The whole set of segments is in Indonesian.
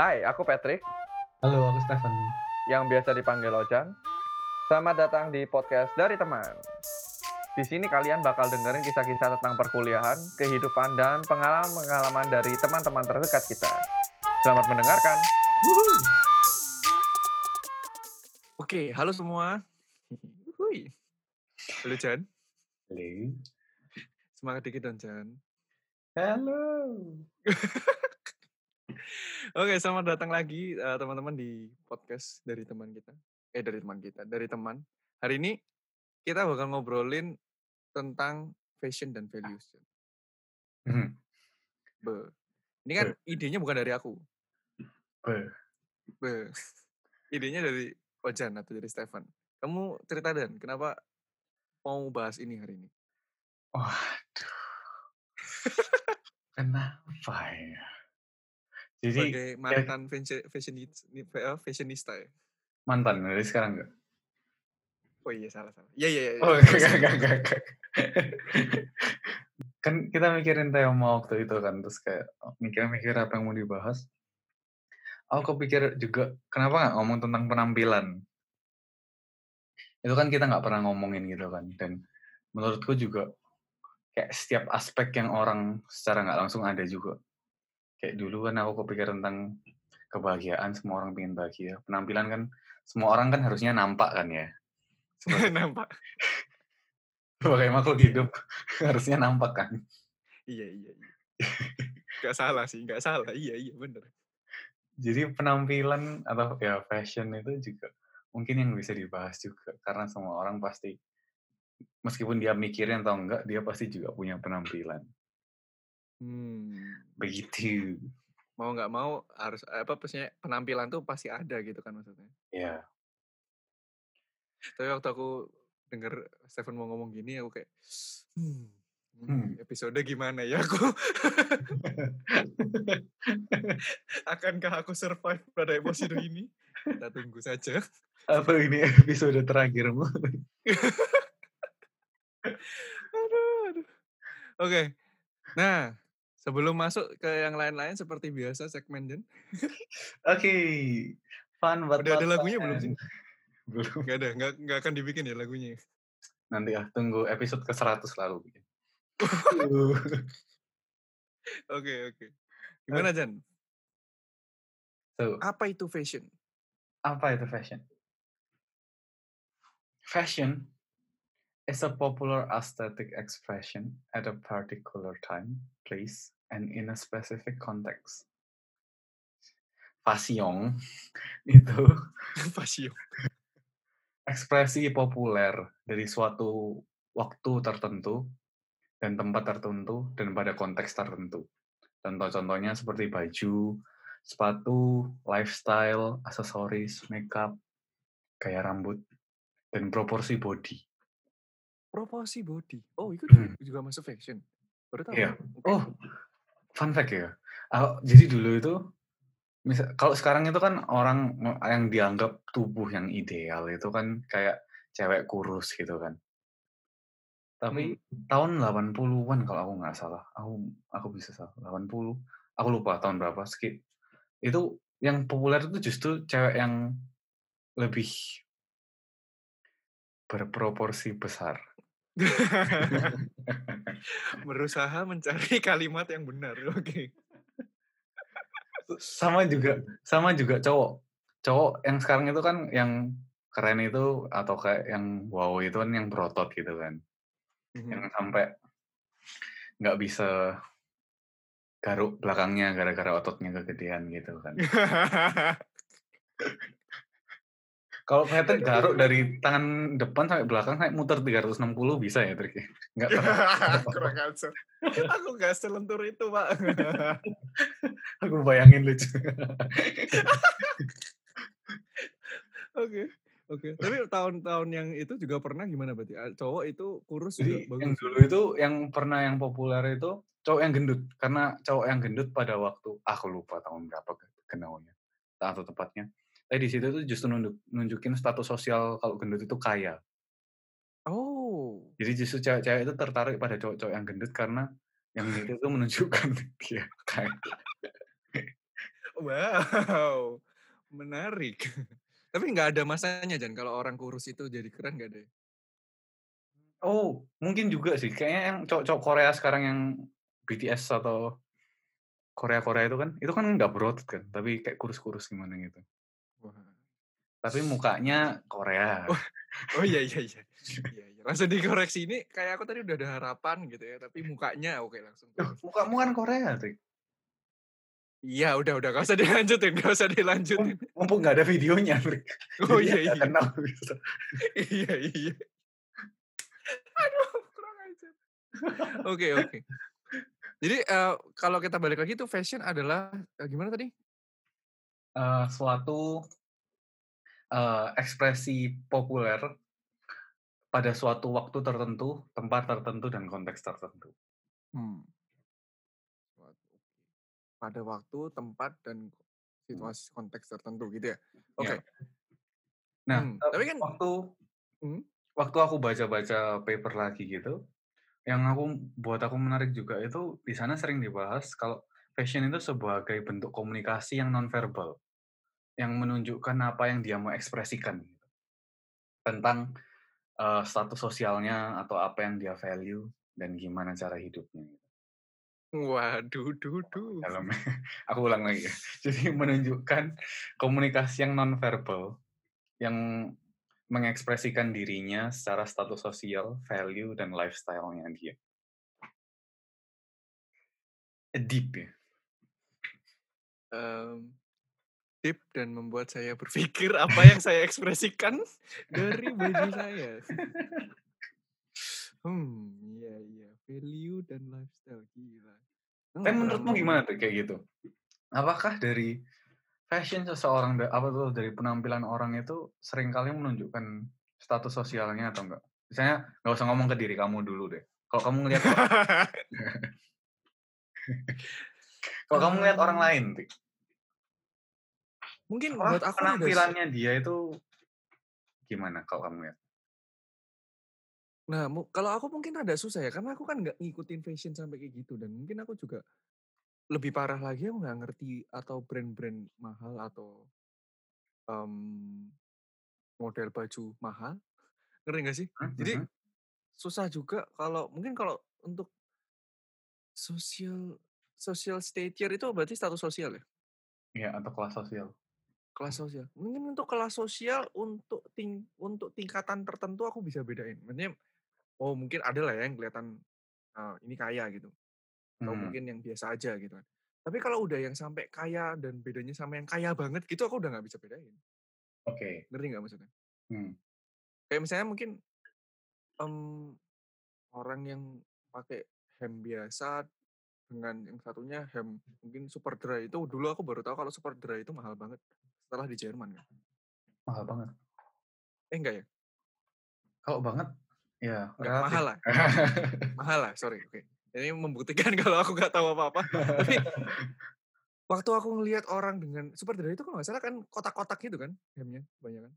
Hai, aku Patrick, Halo, aku Stefan. yang biasa dipanggil Ojan. Selamat datang di podcast dari teman. Di sini kalian bakal dengerin kisah-kisah tentang perkuliahan, kehidupan, dan pengalaman-pengalaman dari teman-teman terdekat kita. Selamat mendengarkan. Oke, halo semua. Hui. Halo Jan, Halo. semangat dikit dong Jan. Halo. Oke, selamat datang lagi eh, teman-teman di podcast dari teman kita. Eh, dari teman kita, dari teman. Hari ini kita bakal ngobrolin tentang fashion dan values. Hmm, Be. Ini kan idenya bukan dari aku. Be. Be. Idenya dari Ojan atau dari Stefan. Kamu cerita Dan, kenapa mau bahas ini hari ini? Waduh. Kenapa ya? Jadi Sebagai mantan fashion- fashionista, fashionista ya? mantan dari sekarang enggak? Oh iya, salah, salah. Iya, iya, iya. Oh, terus, enggak, enggak, enggak, enggak. kan kita mikirin tema waktu itu kan, terus kayak oh, mikir-mikir apa yang mau dibahas. Aku kepikir juga, kenapa nggak ngomong tentang penampilan? Itu kan kita nggak pernah ngomongin gitu kan, dan menurutku juga kayak setiap aspek yang orang secara nggak langsung ada juga. Kayak dulu kan aku kepikir tentang kebahagiaan, semua orang pengen bahagia. Penampilan kan, semua orang kan harusnya nampak kan ya. Sebagai, Nampak. sebagai makhluk hidup harusnya nampak kan. Iya, iya, iya. Gak salah sih, gak salah. Iya, iya, bener. Jadi penampilan atau ya fashion itu juga mungkin yang bisa dibahas juga karena semua orang pasti meskipun dia mikirin atau enggak dia pasti juga punya penampilan. Hmm. Begitu. Mau nggak mau harus apa maksudnya penampilan tuh pasti ada gitu kan maksudnya. Ya. Tapi waktu aku denger Stephen mau ngomong gini aku kayak hmm, Hmm. episode gimana ya aku akankah aku survive pada episode ini kita tunggu saja Apa ini episode terakhirmu? aduh, aduh. oke nah sebelum masuk ke yang lain-lain seperti biasa segmen Jen Oke. Fun but udah ada lagunya belum sih fun. Belum. nggak ada nggak nggak akan dibikin ya lagunya Nanti ah tunggu episode ke 100 lalu. oke oke gimana Jan so, apa itu fashion apa itu fashion? Fashion is a popular aesthetic expression at a particular time, place, and in a specific context. Fashion itu fashion ekspresi populer dari suatu waktu tertentu dan tempat tertentu dan pada konteks tertentu. Contoh-contohnya seperti baju, sepatu, lifestyle, aksesoris, makeup, gaya rambut, dan proporsi body. Proporsi body oh itu Hmm. juga masuk fashion baru tahu Iya. Oke. Oh, fun fact ya. Ah, jadi dulu itu, misal, kalau sekarang itu kan orang yang dianggap tubuh yang ideal itu kan kayak cewek kurus gitu kan. Tapi tahun 80-an kalau aku nggak salah, aku aku bisa salah, 80, aku lupa tahun berapa, skip. Itu yang populer itu justru cewek yang lebih berproporsi besar. berusaha mencari kalimat yang benar oke. Sama juga sama juga cowok. Cowok yang sekarang itu kan yang keren itu atau kayak yang wow itu kan yang berotot gitu kan. Yang Mhm. sampai nggak bisa garuk belakangnya gara-gara ototnya kegedean gitu kan kalau Patrick garuk dari tangan depan sampai belakang sampai muter 360 bisa ya Trik nggak tahu. Kurang ajar aku gak selentur itu pak. Aku bayangin lucu. Oke oke. Tapi tahun-tahun yang itu juga pernah gimana berarti cowok itu kurus juga Jadi yang bagus. dulu itu yang pernah yang populer itu cowok yang gendut. Karena cowok yang gendut pada waktu aku lupa tahun berapa ke- kenaunya atau tepatnya. Tapi di situ tuh justru nunjuk, nunjukin status sosial kalau gendut itu kaya. oh Jadi justru cewek-cewek itu tertarik pada cowok-cowok yang gendut karena yang itu tuh menunjukkan dia kaya. Wow, menarik. Tapi nggak ada masanya Jan, kalau orang kurus itu jadi keren nggak ya? Oh, mungkin juga sih. Kayaknya yang cowok-cowok Korea sekarang yang BTS atau Korea-Korea itu kan, itu kan nggak berotot kan, tapi kayak kurus-kurus gimana gitu. Tapi mukanya Korea. Oh, oh iya iya iya. Iya iya. Langsung dikoreksi ini kayak aku tadi udah ada harapan gitu ya, tapi mukanya oke langsung Loh, kurus. mukamu kan Korea, Trik. Iya, udah udah nggak usah dilanjutin, nggak usah dilanjutin. mumpung nggak ada videonya, Trik. Oh iya iya. kenal gitu. Iya iya. Aduh, kurang ajar. Oke oke. Jadi, eee, kalau kita balik lagi tuh fashion adalah, eee, gimana tadi? Eee, suatu, eee, ekspresi populer pada suatu waktu tertentu, tempat tertentu, dan konteks tertentu. Hmm. Pada waktu, tempat, dan Hmm. situasi konteks tertentu gitu ya? Iya. Oke. Nah, Hmm, eee, tapi kan waktu hmm? waktu aku baca-baca paper lagi gitu, yang aku buat aku menarik juga itu di sana sering dibahas kalau fashion itu sebagai bentuk komunikasi yang nonverbal, yang menunjukkan apa yang dia mau ekspresikan gitu. Tentang, eee, status sosialnya atau apa yang dia value dan gimana cara hidupnya gitu. Waduh, duh duh. Dalamnya aku ulang lagi ya. Jadi menunjukkan komunikasi yang nonverbal, yang mengekspresikan dirinya secara status sosial, value, dan lifestyle-nya dia. Deep ya. Mmm, deep dan membuat saya berpikir apa yang saya ekspresikan dari baju saya. Hmm, iya iya. Value dan lifestyle, gila. Tapi menurutmu gimana tuh kayak gitu? Apakah dari fashion seseorang apa tuh, dari penampilan orang itu sering kali menunjukkan status sosialnya atau enggak? Misalnya nggak usah ngomong ke diri kamu dulu deh. Kalau kamu ngelihat kalau kamu ngelihat orang lain, Tik. Mungkin Apakah buat aku penampilannya dia itu gimana kalau kamu lihat? Nah, kalau aku mungkin agak susah ya, karena aku kan nggak ngikutin fashion sampai kayak gitu, dan mungkin aku juga lebih parah lagi aku nggak ngerti atau brand-brand mahal atau mmm, model baju mahal, ngerti nggak sih? Mmm, Jadi mhm. susah juga kalau mungkin kalau untuk social social stature itu berarti status sosial ya? Iya, atau kelas sosial. Kelas sosial. Mungkin untuk kelas sosial, untuk ting untuk tingkatan tertentu aku bisa bedain. Maksudnya, oh mungkin ada lah ya yang kelihatan, eee, ini kaya gitu, atau Hmm. mungkin yang biasa aja gitu kan. Tapi kalau udah yang sampai kaya dan bedanya sama yang kaya banget gitu, aku udah nggak bisa bedain. Oke. Ngerti nggak maksudnya? Hmm. Kayak misalnya mungkin mmm, orang yang pakai hem biasa dengan yang satunya hem mungkin Superdry, itu dulu aku baru tahu kalau Superdry itu mahal banget setelah di Jerman kan. Mahal banget. Eh, enggak ya? Kalau banget, ya Enggak, relatif. mahal lah. Mahal lah, sorry, oke. Ini membuktikan kalau aku nggak tahu apa-apa. Tapi waktu aku ngelihat orang dengan Superdry itu kalau nggak salah kan kotak-kotak gitu kan hemnya kebanyakan?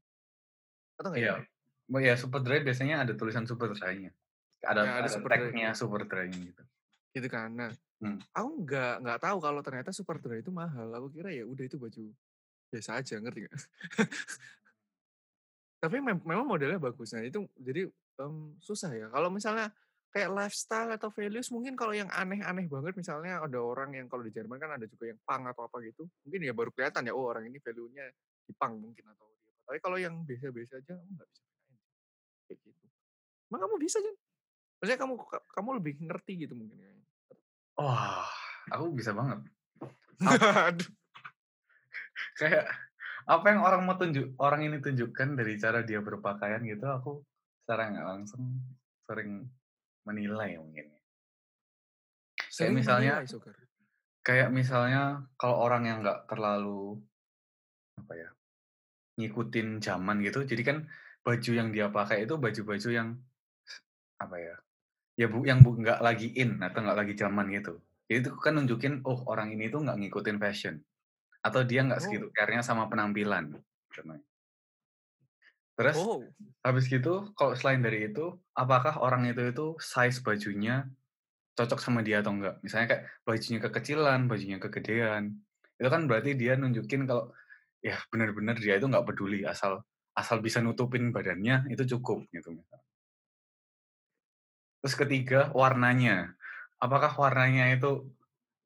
Atau nggak ya? Iya. Oh ya, Superdry biasanya ada tulisan Superdry-nya. Ada Ya, ada ada Superdry. tag-nya Superdry gitu. Gitu kan. Nah, Hmm. aku nggak nggak tahu kalau ternyata Superdry itu mahal. Aku kira ya udah itu baju biasa aja, ngerti nggak? Tapi mem memang modelnya bagus. Nah itu jadi, mmm, susah ya. Kalau misalnya kayak lifestyle atau values mungkin kalau yang aneh-aneh banget misalnya ada orang yang kalau di Jerman kan ada juga yang punk atau apa gitu, mungkin ya baru kelihatan ya, oh orang ini value-nya di punk mungkin atau di apa. Tapi kalau yang biasa-biasa aja aku nggak bisa kayak gitu. Emang kamu bisa, Jan? Maksudnya kamu ka kamu lebih ngerti gitu mungkin kayaknya? Wah, aku bisa banget. Aduh. Kayak apa yang orang mau tunjuk orang ini tunjukkan dari cara dia berpakaian gitu, aku secara nggak langsung sering menilai mungkin ya. Kayak misalnya menilai, kayak misalnya kalau orang yang nggak terlalu, apa ya, ngikutin zaman gitu, jadi kan baju yang dia pakai itu baju-baju yang, apa ya, ya bu yang bu nggak lagi in atau nggak lagi zaman gitu. Jadi itu kan nunjukin, oh orang ini tuh nggak ngikutin fashion, atau dia nggak segitu Oh. care-nya sama penampilan. Terus Oh. habis gitu kalau selain dari itu, apakah orang itu itu size bajunya cocok sama dia atau enggak? Misalnya kayak bajunya kekecilan, bajunya kegedean, itu kan berarti dia nunjukin kalau ya benar-benar dia itu nggak peduli asal asal bisa nutupin badannya itu cukup gitu misalnya. Terus ketiga warnanya, apakah warnanya itu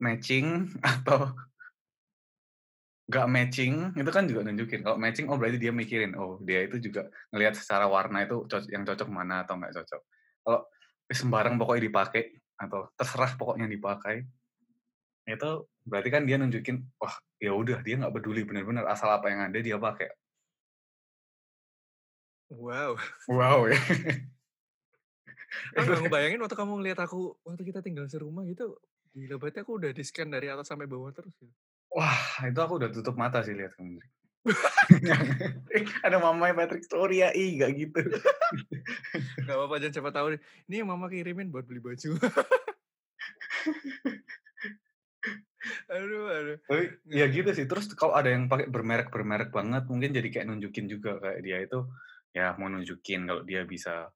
matching atau nggak matching itu kan juga nunjukin kalau matching oh berarti dia mikirin oh dia itu juga ngelihat secara warna itu cocok, yang cocok mana atau nggak cocok kalau sembarang pokoknya dipakai atau terserah pokoknya dipakai itu berarti kan dia nunjukin wah ya udah dia nggak peduli benar-benar asal apa yang ada dia pakai Wow. wow ya Aku nggak ngebayangin waktu kamu ngeliat aku waktu kita tinggal serumah gitu, gila berarti aku udah di-scan dari atas sampai bawah terus gitu. Wah itu aku udah tutup mata sih lihat kamu Eh, ada mamanya Patrick Story ya ih gak gitu Gak apa-apa jangan siapa tahu. Ini yang mama kirimin buat beli baju. aduh, aduh. Tapi ya gitu sih. Terus kalau ada yang pakai bermerek bermerek banget, mungkin jadi kayak nunjukin juga kayak dia itu ya mau nunjukin kalau dia bisa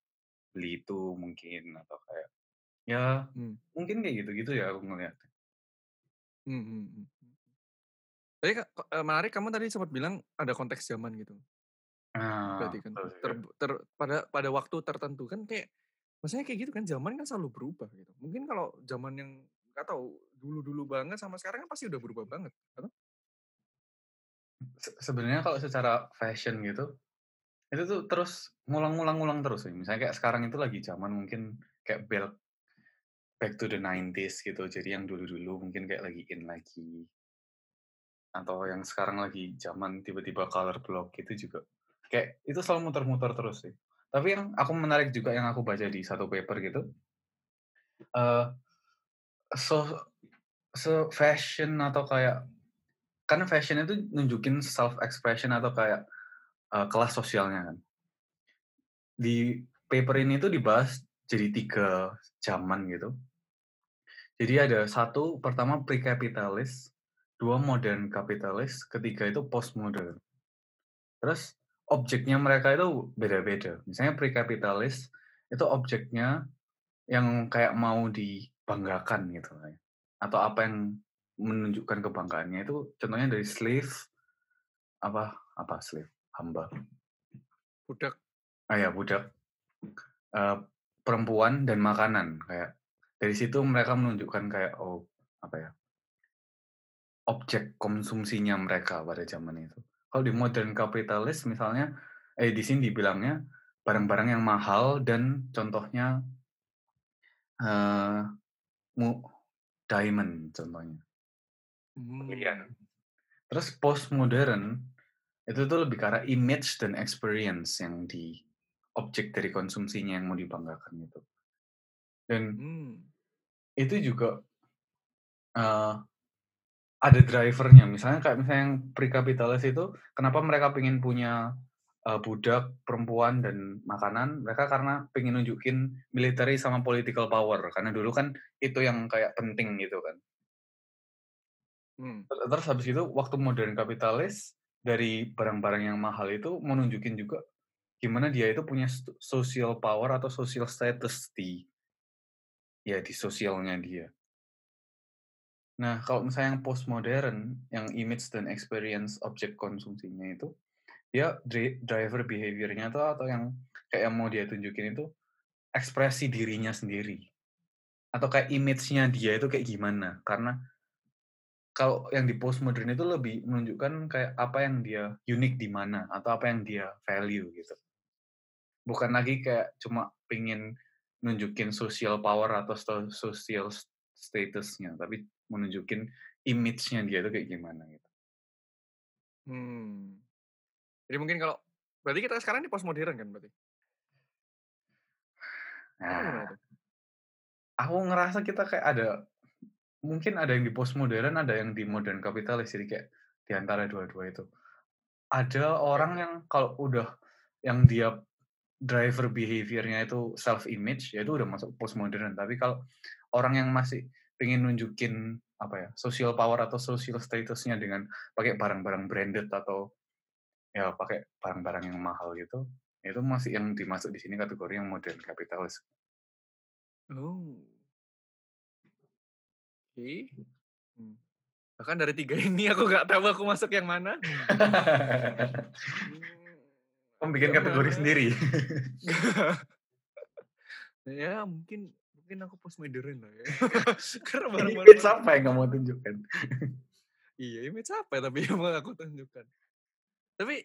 beli itu mungkin atau kayak ya Hmm. mungkin kayak gitu-gitu ya aku ngeliat. Hmm, hmm, hmm. Tadi menarik kamu tadi sempat bilang ada konteks zaman gitu. Nah, Berarti kan ter, ter- pada pada waktu tertentu kan kayak maksudnya kayak gitu kan zaman kan selalu berubah gitu. Mungkin kalau zaman yang nggak tahu dulu-dulu banget sama sekarang kan pasti udah berubah banget. Atau? Se- sebenarnya kalau secara fashion gitu itu tuh terus ngulang-ngulang-ngulang terus sih. Misalnya kayak sekarang itu lagi zaman mungkin kayak belt back to the 90s gitu. Jadi yang dulu-dulu mungkin kayak lagi in lagi. Atau yang sekarang lagi zaman tiba-tiba color block gitu juga. Kayak itu selalu muter-muter terus sih. Tapi yang aku menarik juga yang aku baca di satu paper gitu. eh so, so fashion atau kayak karena fashion itu nunjukin self expression atau kayak eh, kelas sosialnya kan. Di paper ini tuh dibahas jadi tiga zaman gitu. Jadi ada satu pertama pre-kapitalis, dua modern kapitalis, ketiga itu postmodern. Terus objeknya mereka itu beda-beda. Misalnya pre-kapitalis itu objeknya yang kayak mau dibanggakan gitu kan. Atau apa yang menunjukkan kebanggaannya itu contohnya dari slave apa apa slave hamba Budak. ah ya budak Eh, perempuan dan makanan kayak dari situ mereka menunjukkan kayak oh apa ya objek konsumsinya mereka pada zaman itu kalau di modern kapitalis misalnya eh di sini dibilangnya barang-barang yang mahal dan contohnya eh mu diamond contohnya berlian Hmm. terus postmodern itu tuh lebih ke arah image dan experience yang di objek dari konsumsinya yang mau dibanggakan itu dan Hmm. itu juga eh, ada drivernya misalnya kayak misalnya yang pre-kapitalis itu kenapa mereka pengen punya eh, budak perempuan dan makanan mereka karena pengen nunjukin military sama political power karena dulu kan itu yang kayak penting gitu kan Hmm. Ter- terus habis itu waktu modern kapitalis dari barang-barang yang mahal itu mau nunjukin juga gimana dia itu punya social power atau social status di ya di sosialnya dia. Nah, kalau misalnya yang postmodern, yang image dan experience objek konsumsinya itu, dia dri- driver behavior-nya tuh atau yang kayak yang mau dia tunjukin itu ekspresi dirinya sendiri. Atau kayak image-nya dia itu kayak gimana. Karena kalau yang di postmodern itu lebih menunjukkan kayak apa yang dia unik di mana atau apa yang dia value gitu. Bukan lagi kayak cuma pengen nunjukin social power atau social statusnya, tapi menunjukin image-nya dia itu kayak gimana gitu. Hmm. Jadi mungkin kalau berarti kita sekarang di postmodern kan berarti? Nah, aku ngerasa kita kayak ada mungkin ada yang di postmodern, ada yang di modern kapitalis jadi kayak di antara dua-dua itu. Ada orang yang kalau udah yang dia driver behavior-nya itu self image ya itu udah masuk postmodern tapi kalau orang yang masih pengen nunjukin apa ya social power atau social statusnya dengan pakai barang-barang branded atau ya pakai barang-barang yang mahal gitu itu masih yang dimasuk di sini kategori yang modern kapitalis Oh. Oke. Hmm. Bahkan dari tiga ini aku nggak tahu aku masuk yang mana. Hmm. Kamu bikin Yang kategori sendiri. ya mungkin mungkin aku postmodern lah ya. Karena barang-barang image apa yang kamu tunjukkan? Iya, image apa ya tapi yang mau aku tunjukkan. Tapi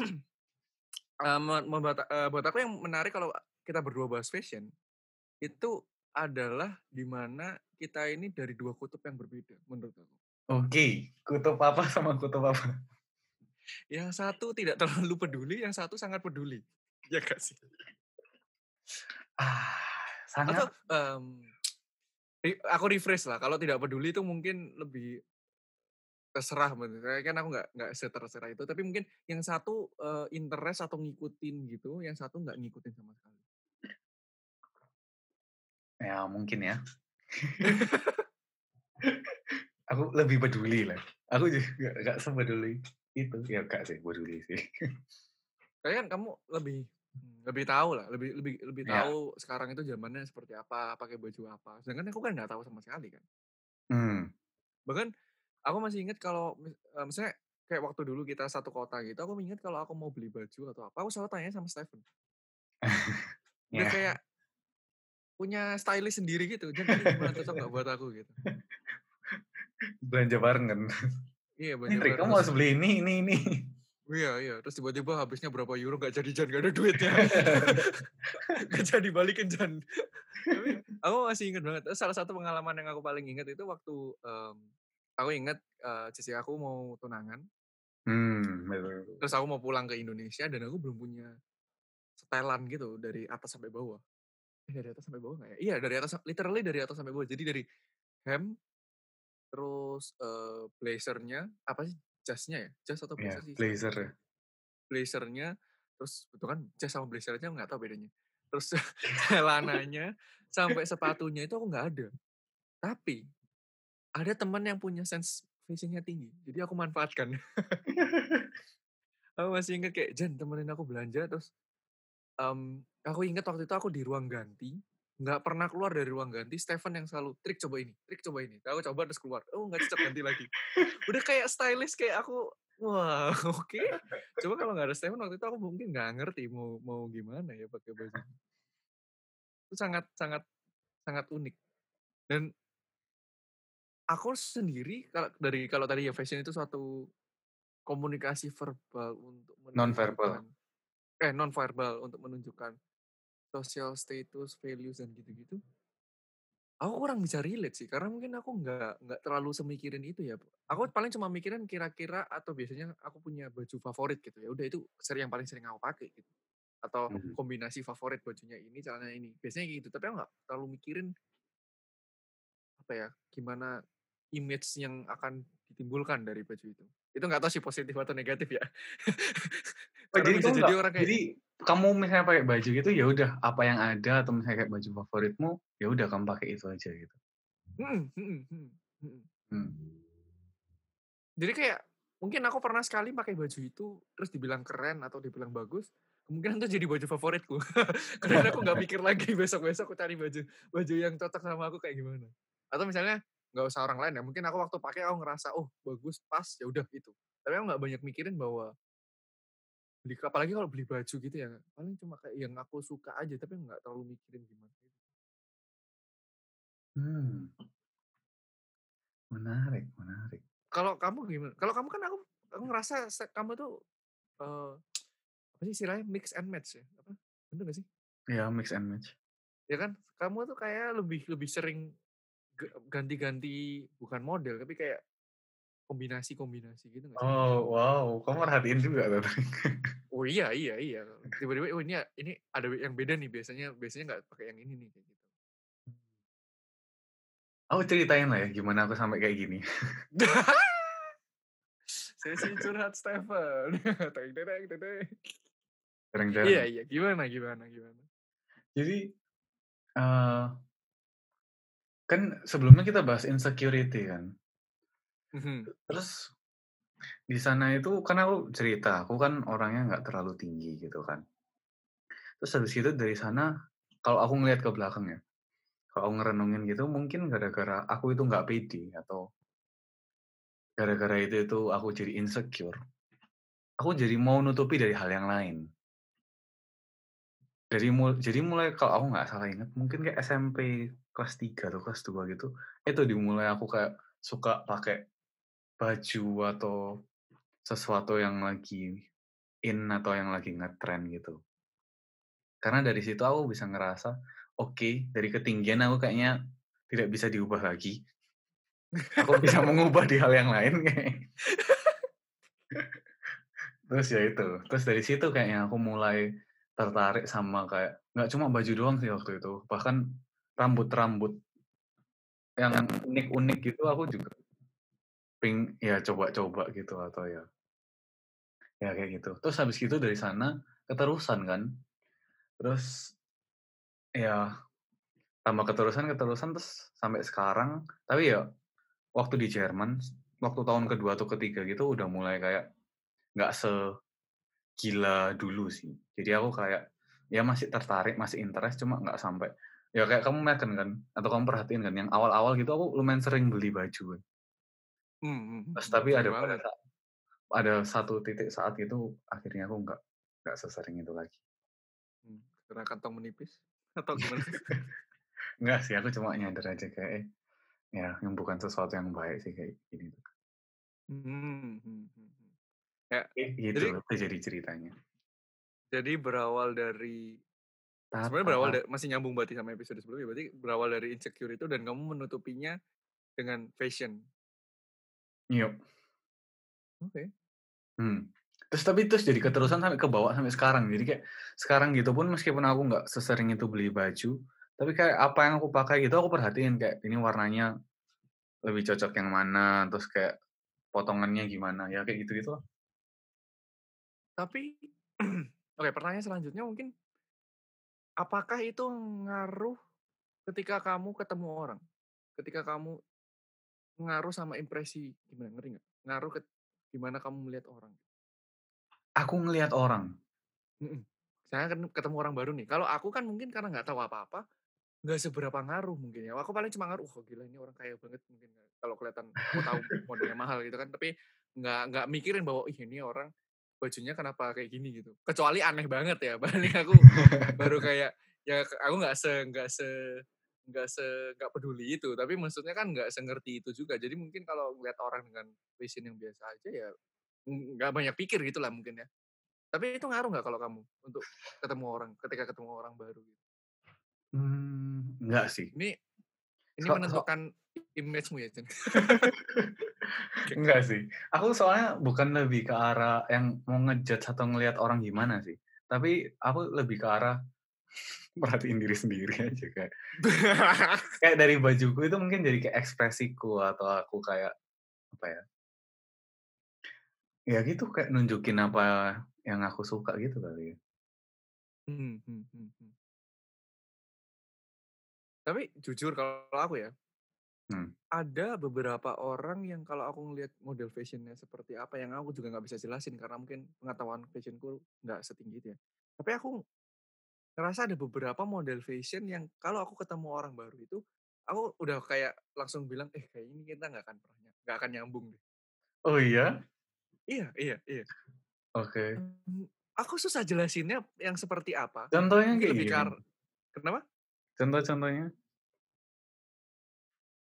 eh, me- membuat, eh, buat aku yang menarik kalau kita berdua bahas fashion itu adalah di mana kita ini dari dua kutub yang berbeda menurut aku. Oke, kutub apa sama kutub apa? Yang satu tidak terlalu peduli, yang satu sangat peduli. Ya gak sih? Ah, sangat em, re- aku refresh lah. Kalau tidak peduli itu mungkin lebih terserah kan aku nggak nggak seterserah itu tapi mungkin yang satu eh, interest atau ngikutin gitu yang satu nggak ngikutin sama sekali ya mungkin ya. Aku lebih peduli lah. Aku juga gak sepeduli itu. Ya gak sih, peduli sih. Kayaknya kan kamu lebih lebih tahu lah, lebih lebih lebih Ya. tahu sekarang itu zamannya seperti apa, pakai baju apa. Sedangkan aku kan nggak tahu sama sekali kan. Hmm. Bahkan aku masih ingat kalau mis- misalnya kayak waktu dulu kita satu kota gitu, aku ingat kalau aku mau beli baju atau apa, aku selalu tanya sama Stephen. Dia Ya. kayak punya stylist sendiri gitu. Jadi gimana cocok nggak buat aku gitu. Belanja bareng kan. Iya, Ini banyak Rick, banget. kamu harus beli ini, ini, ini. Iya, iya. Terus tiba-tiba habisnya berapa euro nggak jadi Jan, nggak ada duitnya. Nggak jadi balikin Jan. Tapi aku masih ingat banget. Salah satu pengalaman yang aku paling ingat itu waktu em, aku ingat eh, cici aku mau tunangan. hmm. Terus aku mau pulang ke Indonesia dan aku belum punya setelan gitu dari atas sampai bawah. Eh, dari atas sampai bawah nggak ya? Iya, dari atas, literally dari atas sampai bawah. Jadi dari hem, terus eh, blazernya, apa sih? Jasnya ya? Jas atau Ya, blazer sih? blazer ya. blazernya terus itu kan jas sama blazernya nggak tahu bedanya terus celananya sampai sepatunya itu aku nggak ada tapi ada teman yang punya sense fashionnya tinggi jadi aku manfaatkan aku masih inget kayak Jan temenin aku belanja terus em, aku inget waktu itu aku di ruang ganti nggak pernah keluar dari ruang ganti Stephen yang selalu trik coba ini trik coba ini. Aku coba terus keluar oh nggak cocok ganti lagi. Udah kayak stylist kayak aku wah oke. Coba kalau nggak ada Stephen waktu itu aku mungkin nggak ngerti mau mau gimana ya pakai baju itu sangat sangat sangat unik. Dan aku sendiri kalau dari kalau tadi ya fashion itu suatu komunikasi verbal untuk Non-verbal. menunjukkan- eh non verbal untuk menunjukkan social status values dan gitu-gitu aku kurang bisa relate sih karena mungkin aku nggak nggak terlalu semikirin itu ya aku paling cuma mikirin kira-kira atau biasanya aku punya baju favorit gitu ya udah itu sering yang paling sering aku pakai gitu atau Mhm. kombinasi favorit bajunya ini celananya ini biasanya gitu tapi aku nggak terlalu mikirin apa ya gimana image yang akan ditimbulkan dari baju itu. Itu nggak tahu sih positif atau negatif ya Oh, jadi bisa jadi orang kayak jadi kamu misalnya pakai baju gitu ya udah apa yang ada atau misalnya kayak baju favoritmu ya udah kamu pakai itu aja gitu. "Hmm, hmm, hmm, hmm." Hmm. jadi kayak mungkin aku pernah sekali pakai baju itu terus dibilang keren atau dibilang bagus kemungkinan itu jadi baju favoritku karena aku nggak mikir lagi besok besok aku cari baju baju yang cocok sama aku kayak gimana atau misalnya nggak usah orang lain ya mungkin aku waktu pakai aku ngerasa oh bagus pas ya udah itu tapi aku nggak banyak mikirin bahwa beli apalagi kalau beli baju gitu ya paling cuma kayak yang aku suka aja tapi nggak terlalu mikirin gimana Hmm. Menarik, menarik. kalau kamu gimana? Kalau kamu kan aku aku ngerasa se- kamu tuh eh apa sih istilahnya mix and match ya? Apa? Bener gak sih? Ya mix and match. ya kan? Kamu tuh kayak lebih lebih sering ganti-ganti bukan model tapi kayak kombinasi-kombinasi gitu sih? Oh wow, kamu perhatiin juga tuh. Oh iya iya iya. Tiba-tiba oh ini ini ada yang beda nih biasanya biasanya nggak pakai yang ini nih kayak gitu. Aku ceritain lah ya gimana aku sampai kayak gini. Sesi curhat Stephen. Teng, teng, teng, teng, teng. Jarang-jarang. Iya iya gimana gimana gimana. Jadi eh kan sebelumnya kita bahas insecurity kan. Mhm. Terus di sana itu kan aku cerita, aku kan orangnya nggak terlalu tinggi gitu kan. Terus habis itu dari sana, kalau aku ngeliat ke belakang ya, kalau aku ngerenungin gitu, mungkin gara-gara aku itu nggak pede atau gara-gara itu itu aku jadi insecure. Aku jadi mau nutupi dari hal yang lain. Dari mul jadi mulai kalau aku nggak salah ingat, mungkin kayak SMP kelas 3 atau kelas 2 gitu, itu dimulai aku kayak suka pakai baju atau sesuatu yang lagi in atau yang lagi ngetren gitu. Karena dari situ aku bisa ngerasa, oke, dari ketinggian aku kayaknya tidak bisa diubah lagi. Aku bisa mengubah di hal yang lain kayak. Terus ya itu, terus dari situ kayaknya aku mulai tertarik sama kayak nggak cuma baju doang sih waktu itu, bahkan rambut-rambut yang unik-unik gitu aku juga ping ya coba-coba gitu atau ya ya kayak gitu. Terus habis gitu dari sana keterusan kan. Terus ya tambah keterusan keterusan terus sampai sekarang. Tapi ya waktu di Jerman, waktu tahun kedua atau ketiga gitu udah mulai kayak nggak segila dulu sih. Jadi aku kayak ya masih tertarik, masih interest, cuma nggak sampai ya kayak kamu Megan kan, atau kamu perhatiin kan, yang awal-awal gitu aku lumayan sering beli baju kan. Hmm, hmm, Terus tapi ada pada banget. ada satu titik saat itu akhirnya aku nggak nggak sesering itu lagi. Hmm, karena kantong menipis atau gimana? Enggak sih, aku cuma nyadar aja kayak eh, ya yang bukan sesuatu yang baik sih kayak gini tuh. Hmm. Ya, Eh, jadi gitu itu jadi ceritanya. jadi berawal dari sebenarnya berawal da masih nyambung berarti sama episode sebelumnya, berarti berawal dari insecure itu dan kamu menutupinya dengan fashion. Yup. Oke. Hmm. Terus tapi terus jadi keterusan sampai ke bawah sampai sekarang. Jadi kayak sekarang gitu pun meskipun aku nggak sesering itu beli baju, tapi kayak apa yang aku pakai gitu aku perhatiin kayak ini warnanya lebih cocok yang mana, terus kayak potongannya gimana, ya kayak gitu-gitu lah. Tapi oke, pertanyaan selanjutnya mungkin apakah itu ngaruh ketika kamu ketemu orang? Ketika kamu ngaruh sama impresi gimana, ngerti nggak? Ngaruh ke gimana kamu melihat orang? Aku ngelihat orang. Saya kan ketemu orang baru nih, kalau aku kan mungkin karena nggak tahu apa-apa, nggak seberapa ngaruh mungkin ya, aku paling cuma ngaruh, "Oh gila ini orang kaya banget," mungkin ya, kalau kelihatan aku tahu modelnya mahal gitu kan, tapi nggak nggak mikirin bahwa, "Ih ini orang bajunya kenapa kayak gini," gitu. Kecuali aneh banget ya, paling aku baru kayak ya aku nggak se nggak se nggak se nggak peduli itu, tapi maksudnya kan nggak sengerti itu juga. Jadi mungkin kalau ngeliat orang dengan fashion yang biasa aja ya, ng nggak banyak pikir gitulah mungkin ya. Tapi itu ngaruh nggak kalau kamu untuk ketemu orang ketika ketemu orang baru gitu? Mmm, enggak sih. Ini ini So so menentukan image-mu ya? Oke. Enggak sih. Aku soalnya bukan lebih ke arah yang mau nge-judge atau ngelihat orang gimana sih. Tapi aku lebih ke arah merhatiin diri sendiri aja kayak kayak dari bajuku itu mungkin jadi kayak ekspresiku atau aku kayak apa ya ya gitu kayak nunjukin apa yang aku suka gitu kali ya. Hmm hmm hmm hmm. Tapi jujur kalau aku ya, Hmm. ada beberapa orang yang kalau aku ngelihat model fashion-nya seperti apa, yang aku juga nggak bisa jelasin karena mungkin pengetahuan fashion-ku nggak setinggi itu ya. Tapi aku ngerasa ada beberapa model fashion yang kalau aku ketemu orang baru itu, aku udah kayak langsung bilang, "Eh kayaknya ini kita nggak akan pernah nggak akan nyambung deh." Oh iya? Iya iya iya. Oke. Mmm, aku susah jelasinnya yang seperti apa, Contohnya kayak lebih ke gimana? ar kenapa? Contoh-contohnya?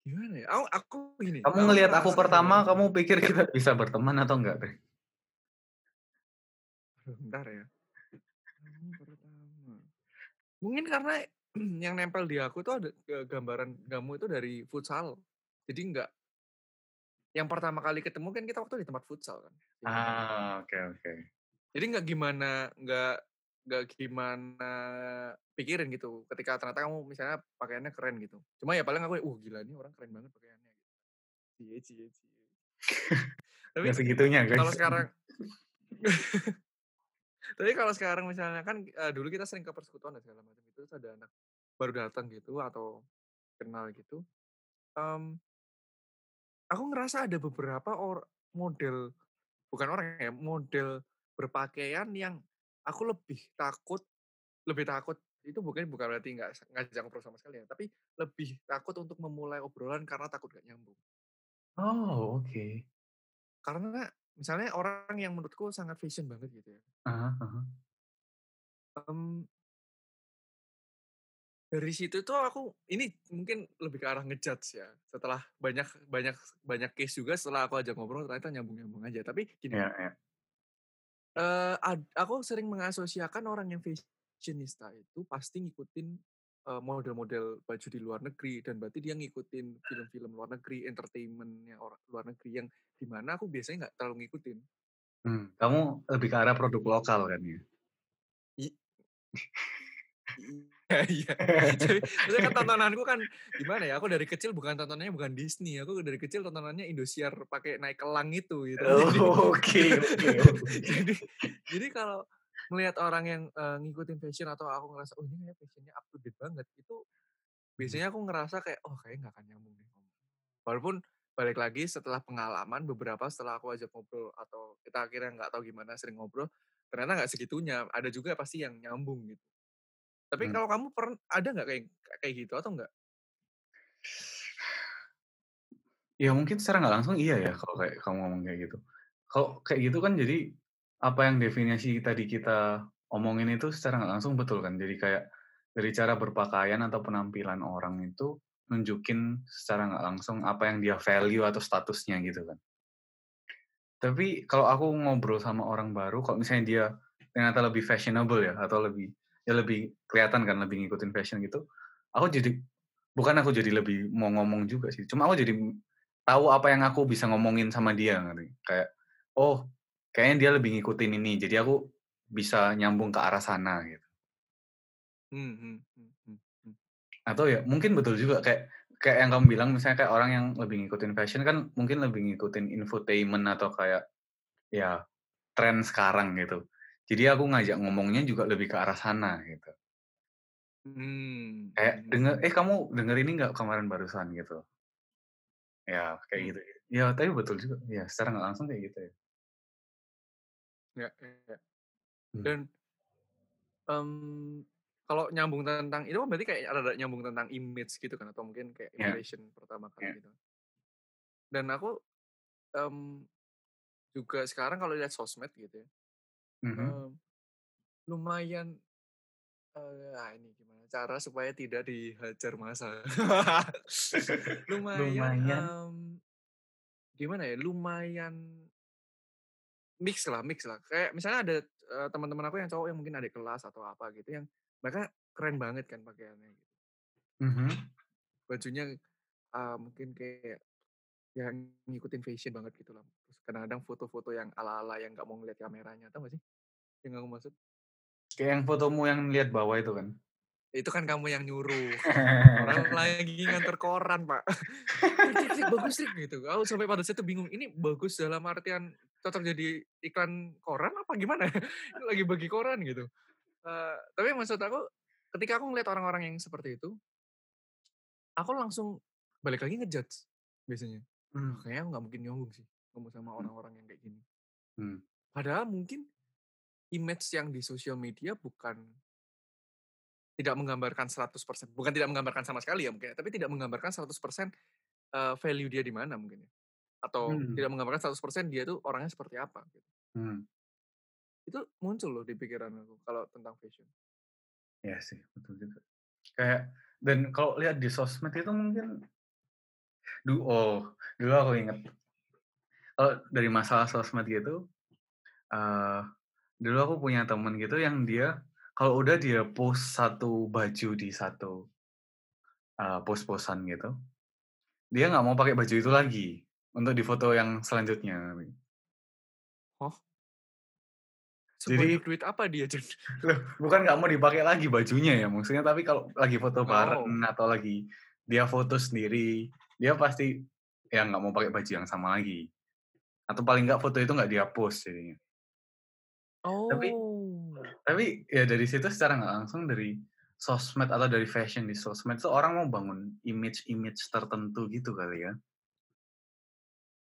Gimana ya? Aku aku gini, Kamu ngelihat aku pertama, kamu pikir kita bisa berteman atau enggak deh? Bentar ya. Mungkin karena yang nempel di aku tuh ada gambaran kamu itu dari futsal. Jadi nggak yang pertama kali ketemu kan kita waktu di tempat futsal kan. Ah, oke oke. Jadi nggak gimana nggak nggak gimana pikirin gitu, ketika ternyata kamu misalnya pakaiannya keren gitu. Cuma ya paling aku, "Uh gila ini orang keren banget pakaiannya," gitu. Cie cie cie. Tapi segitunya kalau guys. sekarang tapi kalau sekarang misalnya kan, eee, dulu kita sering ke persekutuan dan segala macam itu, terus ada anak baru datang gitu atau kenal gitu, mmm aku ngerasa ada beberapa or model bukan orang ya, model berpakaian yang aku lebih takut lebih takut itu bukan bukan berarti nggak s ngajak ngobrol sama sekali ya, tapi lebih takut untuk memulai obrolan karena takut nggak nyambung. Oh, oke. karena misalnya orang yang menurutku sangat fashion banget gitu ya. Heeh heeh. Mmm dari situ tuh aku ini mungkin lebih ke arah nge-judge ya, setelah banyak banyak banyak case juga setelah aku ajak ngobrol ternyata nyambung-nyambung aja. Tapi gini Iya iya. eee, ad aku sering mengasosiakan orang yang fashionista itu pasti ngikutin, model-model baju di luar negeri dan berarti dia ngikutin film-film luar negeri, entertainment-nya orang luar negeri yang di mana aku biasanya nggak terlalu ngikutin. Mmm, kamu lebih ke arah produk lokal kan ya? Iya iya. Jadi kan tontonanku kan gimana ya, aku dari kecil bukan tontonannya bukan Disney, aku dari kecil tontonannya Indosiar pakai naik kelang itu gitu. Oh, oke oke oke. jadi jadi kalau melihat orang yang, eee, ngikutin fashion atau aku ngerasa, "Oh, ini fashion-nya up to date banget," itu Mhm. biasanya aku ngerasa kayak, "Oh, kayaknya nggak akan nyambung deh." Walaupun balik lagi setelah pengalaman beberapa setelah aku ajak ngobrol atau kita akhirnya nggak tahu gimana sering ngobrol, ternyata nggak segitunya, ada juga pasti yang nyambung gitu. Tapi Mmm. kalau kamu pern ada nggak kayak kayak gitu atau enggak? Ya mungkin secara nggak langsung iya ya kalau kayak kamu ngomong kayak gitu. Kalau kayak gitu kan jadi, apa yang definisi tadi kita omongin itu secara nggak langsung betul kan. Jadi kayak, dari cara berpakaian atau penampilan orang itu, nunjukin secara nggak langsung apa yang dia value atau statusnya gitu kan. Tapi kalau aku ngobrol sama orang baru, kalau misalnya dia ternyata lebih fashionable ya atau lebih ya lebih kelihatan kan lebih ngikutin fashion gitu, aku jadi bukan aku jadi lebih mau ngomong juga sih, cuma aku jadi tahu apa yang aku bisa ngomongin sama dia. Kayak, oh kayaknya dia lebih ngikutin ini, jadi aku bisa nyambung ke arah sana gitu. Mmm, mhm mhm mhm. Atau ya mungkin betul juga kayak kayak yang kamu bilang misalnya kayak orang yang lebih ngikutin fashion kan mungkin lebih ngikutin infotainment atau kayak, ya tren sekarang gitu. Jadi aku ngajak ngomongnya juga lebih ke arah sana gitu. Mmm, Kayak denger. "Eh kamu denger ini nggak kemarin barusan?" Gitu. Ya kayak Mmm. gitu. Ya tapi betul juga, ya secara nggak langsung kayak gitu ya. Ya ya. Mmm. Dan mmm, kalau nyambung tentang itu kan berarti kayak rada nyambung tentang image gitu kan atau mungkin kayak Ya. impression pertama kali gitu. Dan aku, mmm, juga sekarang kalau lihat sosmed gitu ya, Mhm. eee, lumayan, eee, ah, ini gimana cara supaya tidak dihajar massa. Lumayan, Lumayan. mmm, gimana ya, lumayan mix-lah mix-lah. Kayak misalnya ada, eee, teman-teman aku yang cowok yang mungkin adik kelas atau apa gitu yang mereka keren banget kan pakaiannya gitu. Mhm. Bajunya, eee, mungkin kayak yang ngikutin fashion banget gitu loh. Terus kadang-kadang foto-foto yang ala-ala yang nggak mau ngelihat kameranya, tahu nggak sih yang aku maksud? Kayak yang fotomu yang lihat bawah itu kan? Itu kan kamu yang nyuruh. Orang lagi nganter koran, Pak. "Trik bagus Trik," gitu. Aku sampai pada saat itu bingung, ini bagus dalam artian cocok jadi iklan koran apa gimana? Ini lagi bagi koran gitu. Eee, tapi maksud aku ketika aku ngelihat orang-orang yang seperti itu aku langsung balik lagi nge-judge biasanya. Mmm. "Ah, kayaknya aku nggak mungkin nyambung sih ngomong sama Mmm. orang-orang yang kayak gini." Mmm. Padahal mungkin image yang di sosial media bukan tidak menggambarkan 100%, bukan tidak menggambarkan sama sekali ya mungkin ya, tapi tidak menggambarkan 100%, eee, value dia di mana mungkin ya. Atau Mmm. tidak menggambarkan 100% dia tuh orangnya seperti apa gitu. Mmm. Itu muncul loh di pikiran aku kalau tentang fashion. Iya sih, betul juga. Kayak dan kalau lihat di sosmed itu mungkin du oh, dulu aku inget. Kalau dari masalah sosmed gitu, eee, dulu aku punya temen gitu yang dia kalau udah dia post satu baju di satu eee, post-post-an gitu, dia nggak mau pakai baju itu lagi untuk di foto yang selanjutnya. Oh. Jadi duit apa dia, loh, bukan nggak mau dipakai lagi bajunya ya, maksudnya tapi kalau lagi foto Oh. bareng atau lagi dia foto sendiri, dia pasti ya nggak mau pakai baju yang sama lagi. Atau paling nggak foto itu nggak dia post jadinya. Oh. tapi ya dari situ secara nggak langsung dari sosmed atau dari fashion di sosmed tuh orang mau bangun image-image tertentu gitu kali ya.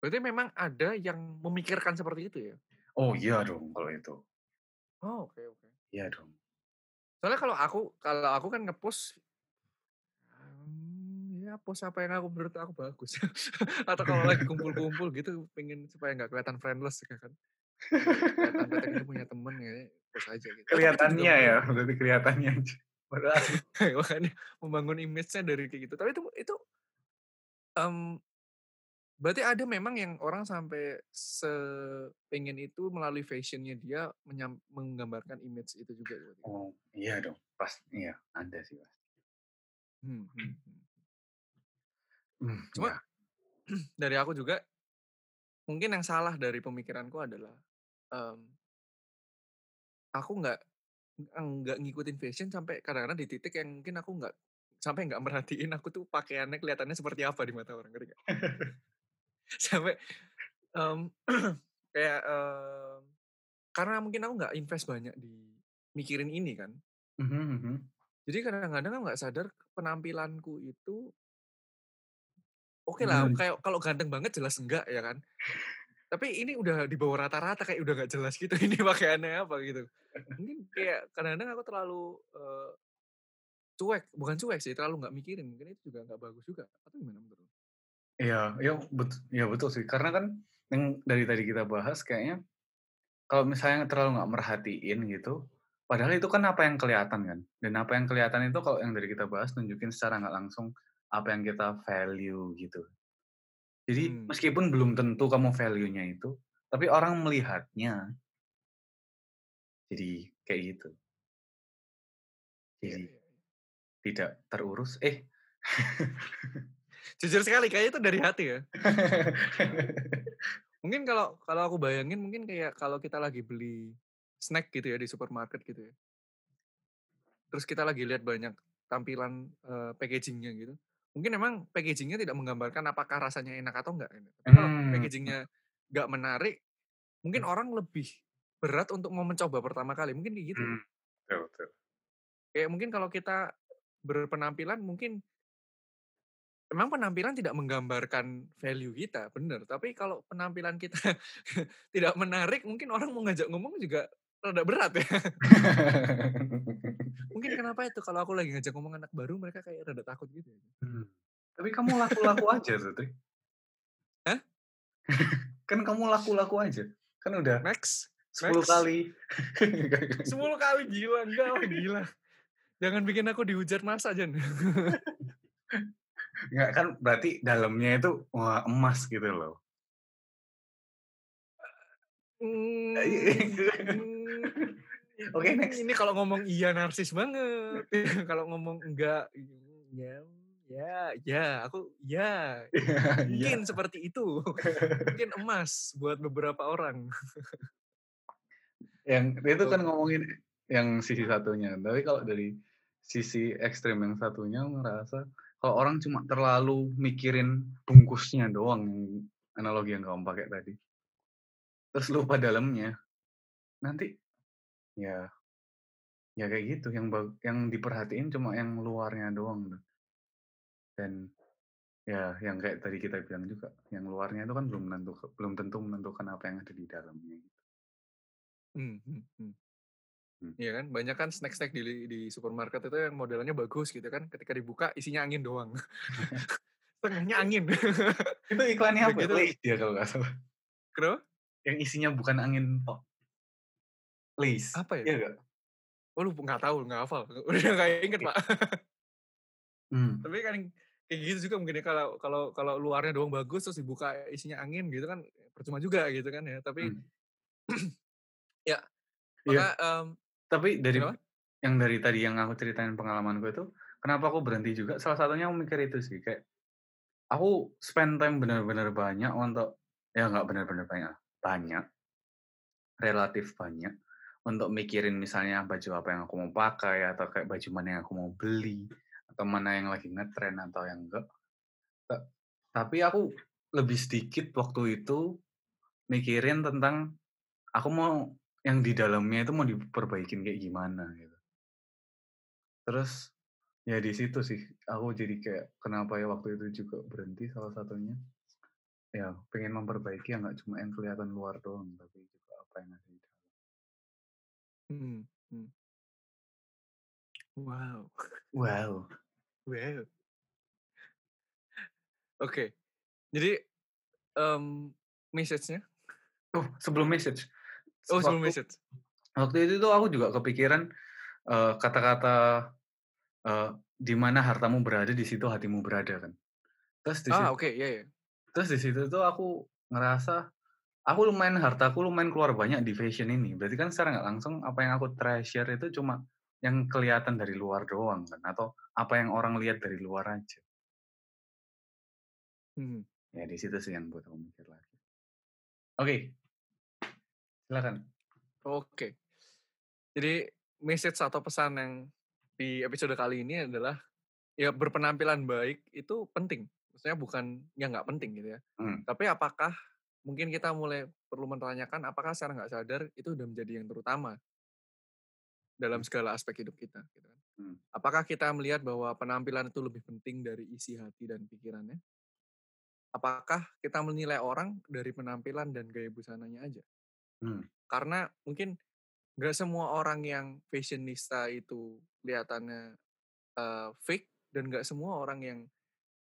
Berarti memang ada yang memikirkan seperti itu ya? Oh iya dong kalau itu. Oh, oke oke. Iya dong. Soalnya kalau aku kalau aku kan nge-post mmm, ya ya post apa yang aku menurut aku bagus. Atau kalau lagi kumpul-kumpul gitu pengen supaya nggak kelihatan friendless ya kan. Kelihatan kita ini punya temen ya, post aja gitu. Juga Kelihatannya ya, berarti kelihatannya aja. Padahal makanya membangun image-nya dari kayak gitu. Tapi itu itu mmm, berarti ada memang yang orang sampai sepengen itu melalui fashion-nya dia menyam menggambarkan image itu juga berarti? Oh, iya dong, pas iya, ada sih pasti. Hmm hmm hmm. Mmm, Cuma iya. dari aku juga mungkin yang salah dari pemikiranku adalah, mmm aku nggak nggak ngikutin fashion sampai kadang-kadang di titik yang mungkin aku nggak sampai nggak merhatiin aku tuh pakaiannya kelihatannya seperti apa di mata orang, ngerti nggak? Sampai, mmm, kayak, mmm, karena mungkin aku nggak invest banyak di mikirin ini kan. Mhm mhm. Jadi kadang-kadang aku nggak sadar penampilanku itu okelah, Bener. kayak kalau ganteng banget jelas enggak ya kan. Tapi ini udah di bawah rata-rata kayak udah nggak jelas gitu ini pakaiannya apa gitu. Mungkin kayak kadang-kadang aku terlalu, eee cuek, bukan cuek sih, terlalu nggak mikirin, mungkin itu juga nggak bagus juga, atau gimana menurut? Iya iya bet iya betul sih, karena kan yang dari tadi kita bahas kayaknya kalau misalnya terlalu nggak merhatiin gitu, padahal itu kan apa yang kelihatan kan, dan apa yang kelihatan itu kalau yang dari kita bahas nunjukin secara nggak langsung apa yang kita value gitu. Jadi Mmm. meskipun belum tentu kamu value-nya itu, tapi orang melihatnya. Jadi kayak gitu. Iya Jadi iya iya. tidak terurus eh. Jujur sekali, kayaknya itu dari hati ya. Mungkin kalau kalau aku bayangin mungkin kayak kalau kita lagi beli snack gitu ya di supermarket gitu ya. Terus kita lagi lihat banyak tampilan, eee, packaging-nya gitu. Mungkin memang packaging-nya tidak menggambarkan apakah rasanya enak atau enggak. Tapi kalau Mmm. packaging-nya nggak menarik, mungkin orang lebih berat untuk mau mencoba pertama kali, mungkin kayak gitu. Betul betul. Kayak mungkin kalau kita berpenampilan mungkin memang penampilan tidak menggambarkan value kita, bener. Tapi kalau penampilan kita tidak menarik, mungkin orang mau ngajak ngomong juga rada berat ya. Mungkin kenapa itu kalau aku lagi ngajak ngomong anak baru, mereka kayak rada takut gitu ya. Mmm, tapi kamu laku-laku aja tuh. Hah? Kan kamu laku-laku aja, kan udah Next 10 next. kali. 10 kali, gila, enggak lah, gila. Jangan bikin aku dihujat massa, Jan. Enggak, kan berarti dalamnya itu, wah emas gitu loh. Mmm, Oke, next. ini kalau ngomong iya narsis banget, kalau ngomong enggak, ya ya ya, aku ya, Iya mungkin seperti itu. Mungkin emas buat beberapa orang. Yang itu kan ngomongin yang sisi satunya, tapi kalau dari sisi ekstrem yang satunya ngerasa kalau orang cuma terlalu mikirin bungkusnya doang, analogi yang kamu pakai tadi. Terus lupa dalamnya, nanti ya ya kayak gitu, yang yang diperhatiin cuma yang luarnya doang tuh. Dan ya yang kayak tadi kita bilang juga, yang luarnya itu kan belum menentu belum tentu menentukan apa yang ada di dalamnya. Mmm, mhm mhm. Mmm. Iya kan, banyak kan snack-snack di li di supermarket itu yang modelannya bagus gitu kan, ketika dibuka isinya angin doang. Setengahnya angin. Itu iklannya Udah apa? gitu Lay's ya kalau nggak salah. Kenapa? Yang isinya bukan angin pop. Lay's, Apa ya? iya nggak? Oh lupa nggak tahu, nggak hafal. Udah nggak inget, Oke. Pak. Mmm. Tapi kan kayak gitu juga mungkin ya, kalau kalau kalau luarnya doang bagus, terus dibuka isinya angin gitu kan, percuma juga gitu kan ya. Tapi Mmm. ya, Iya. maka, mmm Tapi dari kenapa? yang dari tadi yang aku ceritain pengalamanku itu, kenapa aku berhenti juga, salah satunya aku mikir itu sih, kayak aku spend time bener-bener banyak untuk ya nggak bener-bener banyak, banyak. Relatif banyak, untuk mikirin misalnya baju apa yang aku mau pakai, atau kayak baju mana yang aku mau beli, atau mana yang lagi ngetren atau yang enggak. Ta tapi aku lebih sedikit waktu itu mikirin tentang aku mau yang di dalamnya itu mau diperbaikin kayak gimana gitu. Terus ya di situ sih aku jadi kayak kenapa ya waktu itu juga berhenti salah satunya, ya pengen memperbaiki yang nggak cuma yang kelihatan luar doang, tapi juga apa yang ada di Mhm, mmm. Wow. Wow. Wow. Oke. Jadi, mmm, message-nya? Oh, sebelum message. Oh, sebelum Waktu message. waktu itu tuh aku juga kepikiran, eee, kata-kata, eee, "Di mana hartamu berada, di situ hatimu berada," kan. Terus di Ah, sit oke, iya iya. terus di situ tuh aku ngerasa, aku lumayan hartaku lumayan keluar banyak di fashion ini. Berarti kan secara nggak langsung apa yang aku treasure itu cuma yang kelihatan dari luar doang kan, atau apa yang orang lihat dari luar aja. Mhm. Ya di situ sih yang buat aku mikir lagi. Oke. Silakan. Oke. Jadi message atau pesan yang di episode kali ini adalah, ya berpenampilan baik itu penting. Maksudnya bukan yang nggak penting gitu ya. Mmm. Tapi apakah mungkin kita mulai perlu menanyakan apakah secara nggak sadar itu udah menjadi yang terutama dalam Mmm. segala aspek hidup kita, gitu kan. Mmm. Apakah kita melihat bahwa penampilan itu lebih penting dari isi hati dan pikirannya? Apakah kita menilai orang dari penampilan dan gaya busananya aja? Mmm. Karena mungkin nggak semua orang yang fashionista itu kelihatannya, eee, fake dan nggak semua orang yang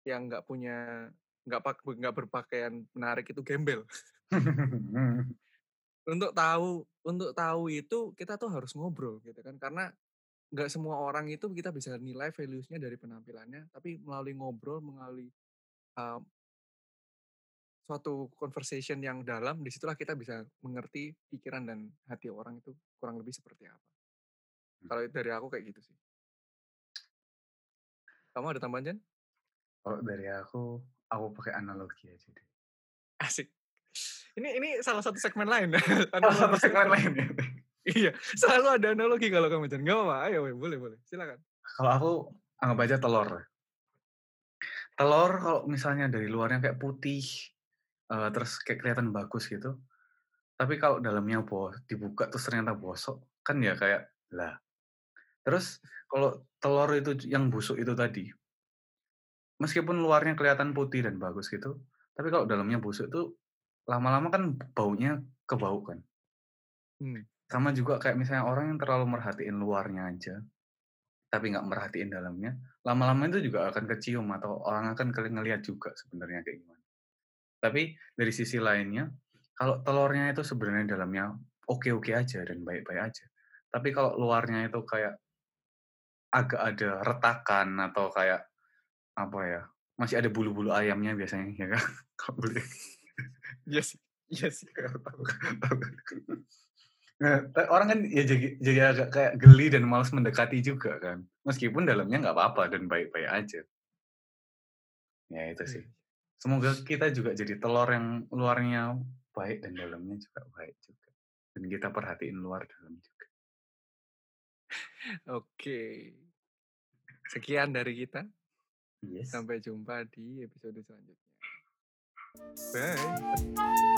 yang nggak punya nggak nggak berpakaian menarik itu gembel. Untuk tahu untuk tahu itu kita tuh harus ngobrol gitu kan, karena nggak semua orang itu kita bisa nilai values-nya dari penampilannya, tapi melalui ngobrol, melalui, eee suatu conversation yang dalam, di situlah kita bisa mengerti pikiran dan hati orang itu kurang lebih seperti apa. Mmm. Kalau dari aku kayak gitu sih. Kamu ada tambahan, Jan? Kalau dari aku, aku pakai analogi aja deh. Asik. Ini ini salah satu segmen lain. Salah satu segmen lain ya? Iya, selalu ada analogi kalau kamu, Jan. Nggak apa-apa, ayo boleh boleh, silakan. Kalau aku anggap aja telur. Telur kalau misalnya dari luarnya kayak putih, eee, terus kayak kelihatan bagus gitu, tapi kalau dalamnya bo dibuka terus ternyata bosok, kan ya kayak, lah. Terus kalau telur itu yang busuk itu tadi meskipun luarnya kelihatan putih dan bagus gitu, tapi kalau dalamnya busuk tuh lama-lama kan baunya ke bau kan. Mmm. Sama juga kayak misalnya orang yang terlalu merhatiin luarnya aja, tapi nggak merhatiin dalamnya, lama-lama itu juga akan kecium atau orang akan ngelihat juga sebenarnya kayak gimana. Tapi dari sisi lainnya, kalau telurnya itu sebenarnya dalamnya oke-oke aja dan baik-baik aja, tapi kalau luarnya itu kayak agak ada retakan atau kayak, apa ya, masih ada bulu-bulu ayamnya biasanya ya kan, kalau bulu Iya sih iya sih. Nah, orang kan ya jadi jadi agak kayak geli dan malas mendekati juga kan, meskipun dalamnya nggak apa-apa dan baik-baik aja. Ya itu sih. Iya. Semoga kita juga jadi telur yang luarnya baik dan dalamnya juga baik juga. Dan kita perhatiin luar dalam juga. Oke. Sekian dari kita. Yes. Sampai jumpa di episode selanjutnya. Bye.